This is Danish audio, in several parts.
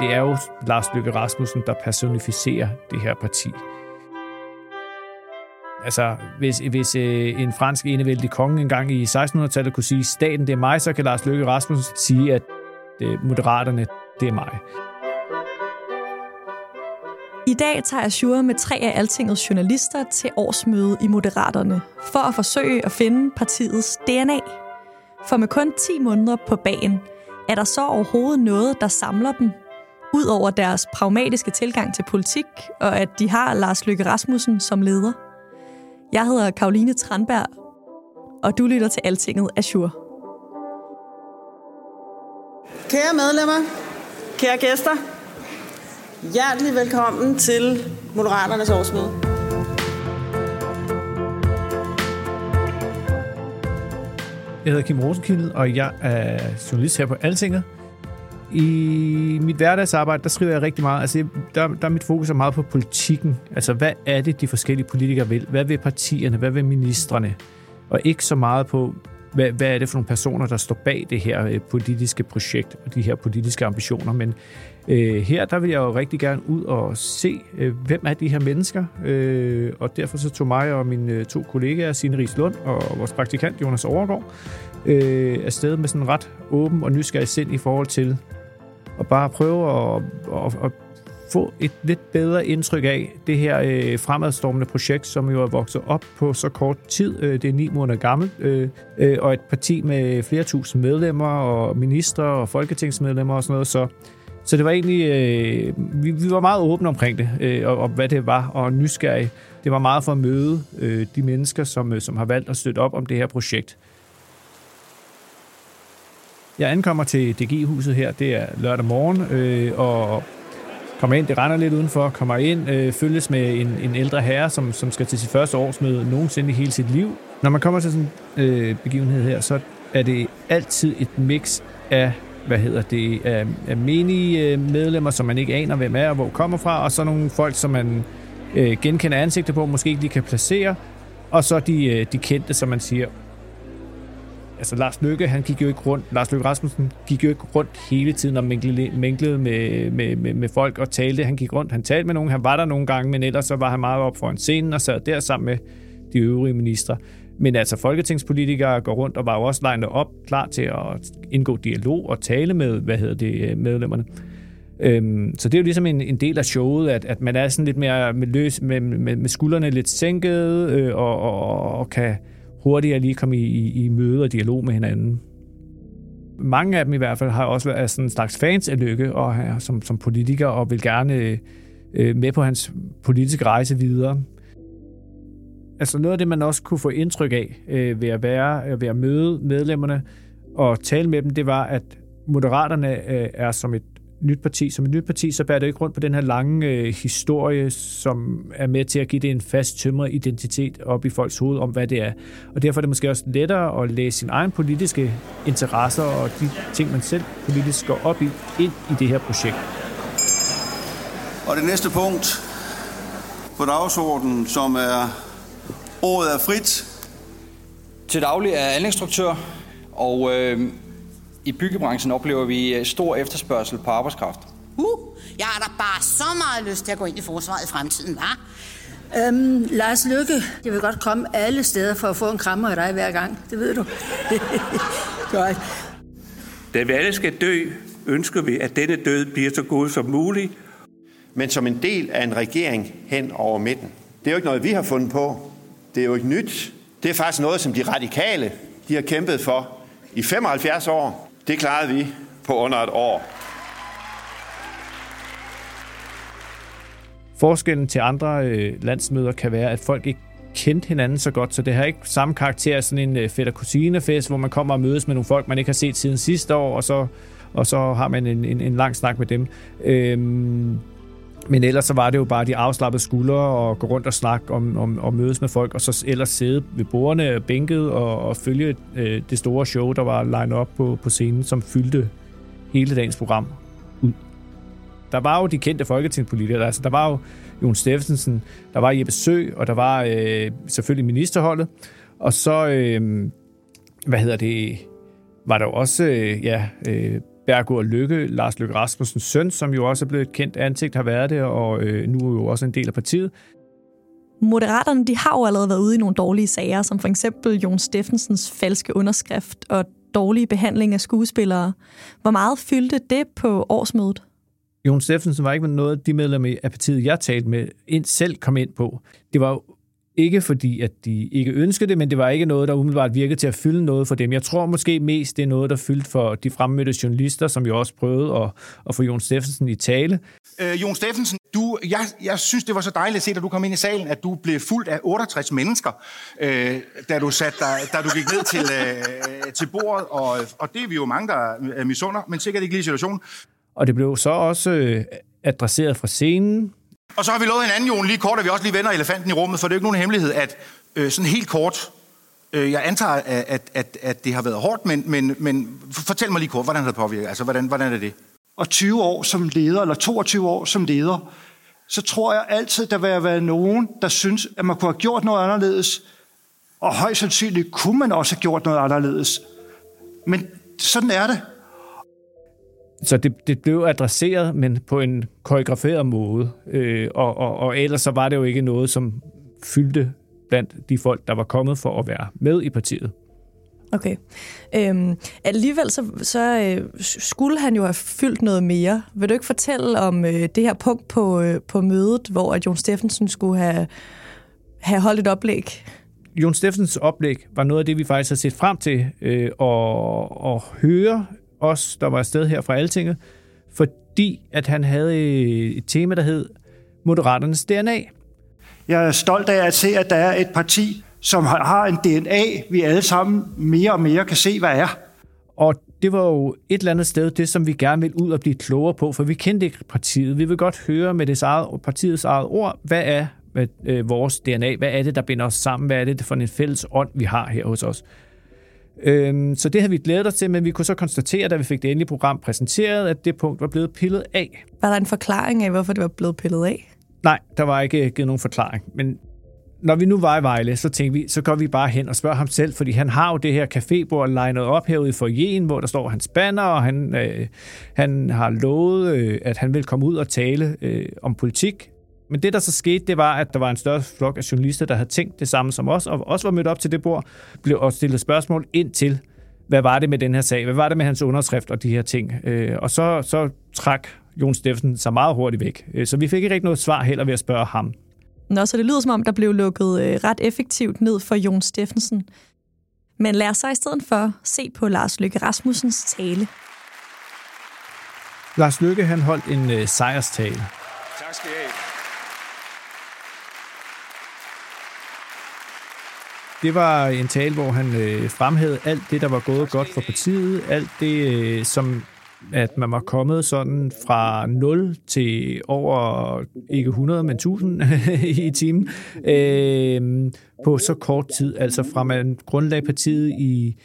Det er jo Lars Løkke Rasmussen, der personificerer det her parti. Altså, hvis, hvis øh, en fransk enevældig konge engang i 1600-tallet kunne sige, staten det er mig, så kan Lars Løkke Rasmussen sige, at øh, moderaterne det er mig. I dag tager Azure med tre af Altingets journalister til årsmøde i Moderaterne, for at forsøge at finde partiets DNA. For med kun 10 måneder på banen, er der så overhovedet noget, der samler dem, ud over deres pragmatiske tilgang til politik, og at de har Lars Løkke Rasmussen som leder. Jeg hedder Karoline Tranberg, og du lytter til Altinget Azure. Kære medlemmer, kære gæster, hjertelig velkommen til Moderaternes årsmøde. Jeg hedder Kim Rosenkilde, og jeg er journalist her på Altinget. I mit hverdagsarbejde, der skriver jeg rigtig meget. Altså, der, der er mit fokus er meget på politikken. Altså, hvad er det, de forskellige politikere vil? Hvad vil partierne? Hvad vil ministerne? Og ikke så meget på, hvad, hvad er det for nogle personer, der står bag det her øh, politiske projekt og de her politiske ambitioner. Men øh, her, der vil jeg jo rigtig gerne ud og se, øh, hvem er de her mennesker. Øh, og derfor så tog mig og mine øh, to kollegaer, Signe Ries Lund og vores praktikant Jonas Overgaard, øh, afsted med sådan en ret åben og nysgerrig sind i forhold til og bare prøve at, at, at få et lidt bedre indtryk af det her øh, fremadstormende projekt, som jo er vokset op på så kort tid. Øh, det er ni måneder gammelt, øh, øh, og et parti med flere tusind medlemmer og ministre og folketingsmedlemmer og sådan noget. Så, så det var egentlig, øh, vi, vi var meget åbne omkring det, øh, og, og hvad det var, og nysgerrige. Det var meget for at møde øh, de mennesker, som, øh, som har valgt at støtte op om det her projekt. Jeg ankommer til DG-huset her, det er lørdag morgen, øh, og kommer ind, det render lidt udenfor, kommer ind, øh, følges med en, en ældre herre, som, som skal til sit første årsmøde nogensinde i hele sit liv. Når man kommer til sådan en øh, begivenhed her, så er det altid et mix af hvad hedder det, af, af menige øh, medlemmer, som man ikke aner, hvem er og hvor kommer fra, og så nogle folk, som man øh, genkender ansigter på, måske ikke lige kan placere, og så de, øh, de kendte, som man siger, altså Lars Løkke, han gik jo ikke rundt, Lars Løkke Rasmussen gik jo ikke rundt hele tiden og minglede, minglede med, med, med, med folk og talte. Han gik rundt, han talte med nogen, han var der nogle gange, men ellers så var han meget op foran scenen og sad der sammen med de øvrige ministre. Men altså, folketingspolitikere går rundt og var jo også legnet op, klar til at indgå dialog og tale med, hvad hedder det, øh, medlemmerne. Øhm, så det er jo ligesom en, en del af showet, at, at man er sådan lidt mere med, løs, med, med, med skuldrene lidt sænket øh, og, og, og kan hurtigere lige komme i, i, i møde og dialog med hinanden. Mange af dem i hvert fald har også været sådan en slags fans af Lykke og er som, som politiker og vil gerne øh, med på hans politiske rejse videre. Altså noget af det, man også kunne få indtryk af øh, ved, at være, øh, ved at møde medlemmerne og tale med dem, det var, at Moderaterne øh, er som et nyt parti. Som et nyt parti, så bærer det ikke rundt på den her lange øh, historie, som er med til at give det en fast tømret identitet op i folks hoved om, hvad det er. Og derfor er det måske også lettere at læse sin egen politiske interesser og de ting, man selv politisk går op i, ind i det her projekt. Og det næste punkt på dagsordenen, som er ordet er frit. Til daglig er anlægstruktør, og øh, i byggebranchen oplever vi øh, stor efterspørgsel på arbejdskraft. Uh, jeg har da bare så meget lyst til at gå ind i forsvaret i fremtiden, hva'? Øhm, Lars Lykke, jeg vil godt komme alle steder for at få en krammer af dig hver gang. Det ved du. godt. Da vi alle skal dø, ønsker vi, at denne død bliver så god som muligt. Men som en del af en regering hen over midten. Det er jo ikke noget, vi har fundet på. Det er jo ikke nyt. Det er faktisk noget, som de radikale de har kæmpet for i 75 år. Det klarede vi på under et år. Forskellen til andre øh, landsmøder kan være, at folk ikke kendte hinanden så godt, så det har ikke samme karakter af sådan en øh, fætter-kusine-fest, hvor man kommer og mødes med nogle folk, man ikke har set siden sidste år, og så, og så har man en, en, en lang snak med dem. Øhm, men ellers så var det jo bare de afslappede skuldre og gå rundt og snakke om, om, og mødes med folk, og så ellers sidde ved bordene bænket og, og følge øh, det store show, der var lined op på, på scenen, som fyldte hele dagens program ud. Der var jo de kendte folketingspolitikere, altså der var jo Jon Steffensen, der var Jeppe Sø, og der var øh, selvfølgelig ministerholdet, og så, øh, hvad hedder det, var der jo også, øh, ja, øh, Bergur Lykke, Lars Løkke Rasmussens søn, som jo også er blevet et kendt ansigt, har været det, og øh, nu er jo også en del af partiet. Moderaterne de har jo allerede været ude i nogle dårlige sager, som for eksempel Jon Steffensens falske underskrift og dårlige behandling af skuespillere. Hvor meget fyldte det på årsmødet? Jon Steffensen var ikke noget af de medlemmer af partiet, jeg talte med, ind selv kom ind på. Det var ikke fordi, at de ikke ønskede det, men det var ikke noget, der umiddelbart virkede til at fylde noget for dem. Jeg tror måske mest, det er noget, der fyldte for de fremmødte journalister, som jo også prøvede at, at få Jon Steffensen i tale. Øh, Jon Steffensen, du, jeg, jeg synes, det var så dejligt at se, da du kom ind i salen, at du blev fuldt af 68 mennesker, øh, da, du sat dig, da du gik ned til, øh, til bordet, og, og det er vi jo mange, der er misunder, men sikkert ikke lige situationen. Og det blev så også øh, adresseret fra scenen, og så har vi lovet hinanden, Jon, lige kort, at vi også lige vender elefanten i rummet, for det er jo ikke nogen hemmelighed, at øh, sådan helt kort, øh, jeg antager, at, at, at det har været hårdt, men, men, men fortæl mig lige kort, hvordan har det påvirket? Altså, hvordan, hvordan er det? Og 20 år som leder, eller 22 år som leder, så tror jeg altid, der vil være nogen, der synes, at man kunne have gjort noget anderledes, og højst sandsynligt kunne man også have gjort noget anderledes. Men sådan er det. Så det, det blev adresseret, men på en koreograferet måde. Øh, og, og, og ellers så var det jo ikke noget, som fyldte blandt de folk, der var kommet for at være med i partiet. Okay. Øhm, alligevel så, så øh, skulle han jo have fyldt noget mere. Vil du ikke fortælle om øh, det her punkt på, øh, på mødet, hvor at Jon Steffensen skulle have, have holdt et oplæg? Jon Steffensens oplæg var noget af det, vi faktisk har set frem til øh, at, at høre os, der var afsted her fra Altinget, fordi at han havde et tema, der hed Moderaternes DNA. Jeg er stolt af at se, at der er et parti, som har en DNA, vi alle sammen mere og mere kan se, hvad er. Og det var jo et eller andet sted, det som vi gerne vil ud og blive klogere på, for vi kendte ikke partiet. Vi vil godt høre med det eget, partiets eget ord, hvad er med, øh, vores DNA? Hvad er det, der binder os sammen? Hvad er det for en fælles ånd, vi har her hos os? Øhm, så det havde vi glædet os til, men vi kunne så konstatere, da vi fik det endelige program præsenteret, at det punkt var blevet pillet af. Var der en forklaring af, hvorfor det var blevet pillet af? Nej, der var ikke givet nogen forklaring. Men når vi nu var i Vejle, så tænkte vi, så går vi bare hen og spørger ham selv, fordi han har jo det her cafébord legnet op herude i forjen, hvor der står hans banner, og han, øh, han har lovet, øh, at han vil komme ud og tale øh, om politik men det, der så skete, det var, at der var en større flok af journalister, der havde tænkt det samme som os, og også var mødt op til det bord, blev også stillet spørgsmål ind til, hvad var det med den her sag? Hvad var det med hans underskrift og de her ting? Øh, og så, så trak Jon Steffensen sig meget hurtigt væk. Øh, så vi fik ikke rigtig noget svar heller ved at spørge ham. Nå, så det lyder som om, der blev lukket øh, ret effektivt ned for Jon Steffensen. Men lad os så i stedet for se på Lars Løkke Rasmussens tale. Lars Løkke han holdt en øh, sejrstale. Tak skal I have. Det var en tale, hvor han øh, fremhævede alt det, der var gået godt for partiet, alt det, øh, som at man var kommet sådan fra 0 til over, ikke 100, men 1000 i timen, øh, på så kort tid. Altså fra man grundlagde partiet i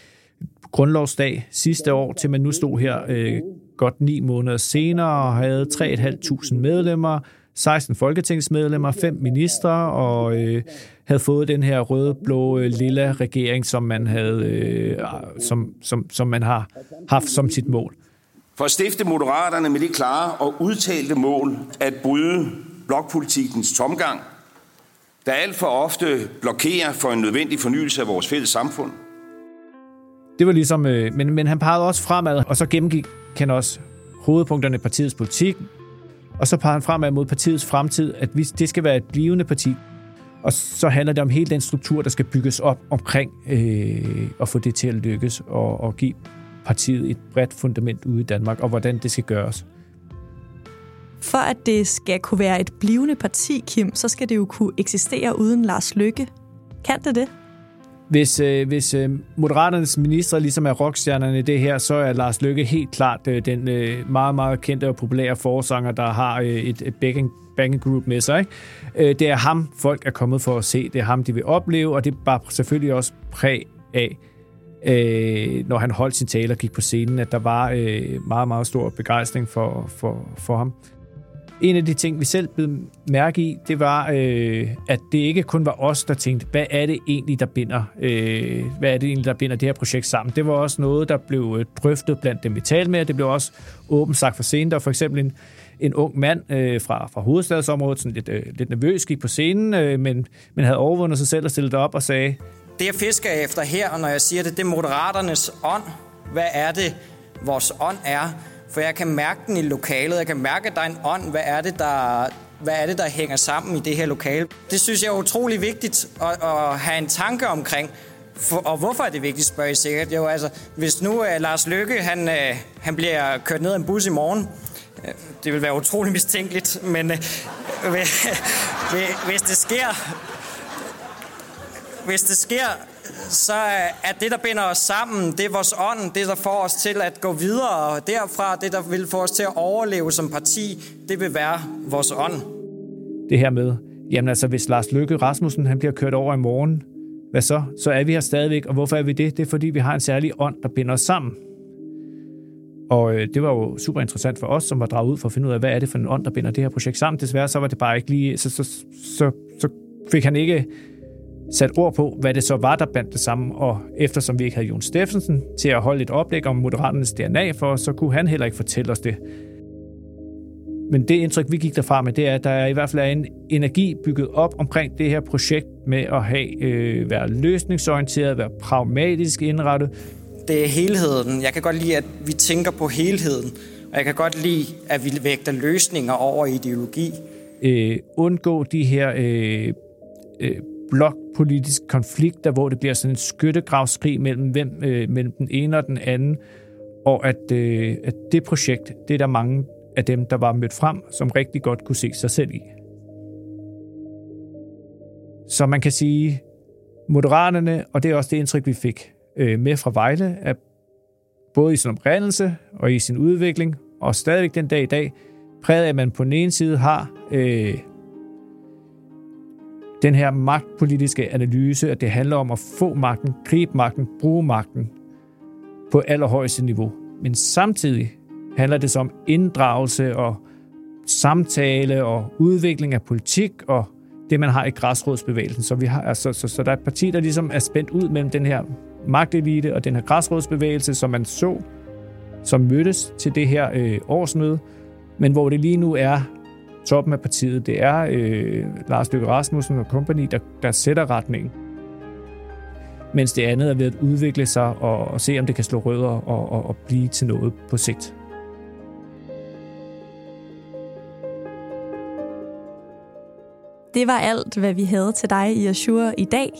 grundlovsdag sidste år, til man nu stod her øh, godt ni måneder senere og havde 3.500 medlemmer, 16 folketingsmedlemmer, 5 ministre og øh, havde fået den her røde, blå, øh, lilla regering, som man havde, øh, som, som, som man har haft som sit mål. For at stifte Moderaterne med det klare og udtalte mål at bryde blokpolitikens tomgang, der alt for ofte blokerer for en nødvendig fornyelse af vores fælles samfund. Det var ligesom, øh, men, men han pegede også fremad, og så gennemgik han også hovedpunkterne i partiets politik, og så peger han fremad mod partiets fremtid, at vi, det skal være et blivende parti. Og så handler det om hele den struktur, der skal bygges op omkring øh, at få det til at lykkes og, og give partiet et bredt fundament ude i Danmark, og hvordan det skal gøres. For at det skal kunne være et blivende parti, Kim, så skal det jo kunne eksistere uden Lars Lykke. Kan det det? Hvis, øh, hvis øh, Moderaternes minister ligesom er rockstjernerne i det her, så er Lars Lykke helt klart øh, den øh, meget, meget kendte og populære forsanger, der har øh, et, et backing, backing group med sig. Ikke? Øh, det er ham, folk er kommet for at se. Det er ham, de vil opleve, og det er bare selvfølgelig også præg af, øh, når han holdt sin tale og gik på scenen, at der var øh, meget, meget stor begejstring for, for, for ham. En af de ting, vi selv blev mærke i, det var, øh, at det ikke kun var os, der tænkte, hvad er det egentlig, der binder, øh, hvad er det egentlig, der binder det her projekt sammen? Det var også noget, der blev øh, drøftet blandt dem, vi talte med, det blev også åbent sagt for scenen. Der var for eksempel en, en ung mand øh, fra, fra hovedstadsområdet, sådan lidt, øh, lidt nervøs, gik på scenen, øh, men, men havde overvundet sig selv og stillet op og sagde, det jeg fisker efter her, og når jeg siger det, det er moderaternes ånd. Hvad er det, vores ånd er? For jeg kan mærke den i lokalet. Jeg kan mærke, at der er en ånd. Hvad er det, der, hvad er det, der hænger sammen i det her lokale? Det synes jeg er utrolig vigtigt at, at have en tanke omkring. For, og hvorfor er det vigtigt, spørger I sikkert. Jo, altså, hvis nu uh, Lars Lykke, han, uh, han bliver kørt ned af en bus i morgen, uh, det vil være utrolig mistænkeligt, men uh, hvis det sker, hvis det sker, så er det, der binder os sammen, det er vores ånd, det, der får os til at gå videre. Og derfra, det, der vil få os til at overleve som parti, det vil være vores ånd. Det her med, jamen altså, hvis Lars Løkke Rasmussen han bliver kørt over i morgen, hvad så? Så er vi her stadigvæk, og hvorfor er vi det? Det er, fordi vi har en særlig ånd, der binder os sammen. Og øh, det var jo super interessant for os, som var draget ud for at finde ud af, hvad er det for en ånd, der binder det her projekt sammen. Desværre så var det bare ikke lige, så, så, så, så fik han ikke sat ord på, hvad det så var, der bandt det sammen, og eftersom vi ikke havde Jon Steffensen til at holde et oplæg om Moderaternes DNA for, så kunne han heller ikke fortælle os det. Men det indtryk, vi gik derfra med, det er, at der i hvert fald er en energi bygget op omkring det her projekt med at have, øh, være løsningsorienteret, være pragmatisk indrettet. Det er helheden. Jeg kan godt lide, at vi tænker på helheden, og jeg kan godt lide, at vi vægter løsninger over ideologi. Øh, undgå de her øh, øh, blokpolitisk konflikt, der hvor det bliver sådan en skyttegravskrig mellem, hvem, øh, mellem den ene og den anden, og at, øh, at det projekt, det er der mange af dem, der var mødt frem, som rigtig godt kunne se sig selv i. Så man kan sige, Moderaterne, og det er også det indtryk, vi fik øh, med fra Vejle, at både i sin oprindelse og i sin udvikling, og stadigvæk den dag i dag, præget af, at man på den ene side har øh, den her magtpolitiske analyse, at det handler om at få magten, gribe magten, bruge magten på allerhøjeste niveau. Men samtidig handler det så om inddragelse og samtale og udvikling af politik og det, man har i græsrådsbevægelsen. Så, vi har, altså, så, så der er et parti, der ligesom er spændt ud mellem den her magtelite og den her græsrådsbevægelse, som man så, som mødtes til det her øh, årsmøde, men hvor det lige nu er toppen af partiet. Det er øh, Lars Løkke Rasmussen og company, der, der sætter retningen. Mens det andet er ved at udvikle sig og, og se, om det kan slå rødder og, og, og blive til noget på sigt. Det var alt, hvad vi havde til dig i Azure i dag.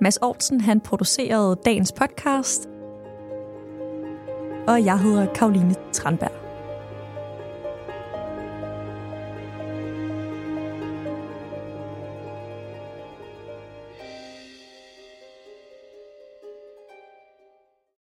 Mads Aarhusen, han producerede dagens podcast. Og jeg hedder Karoline Tranberg.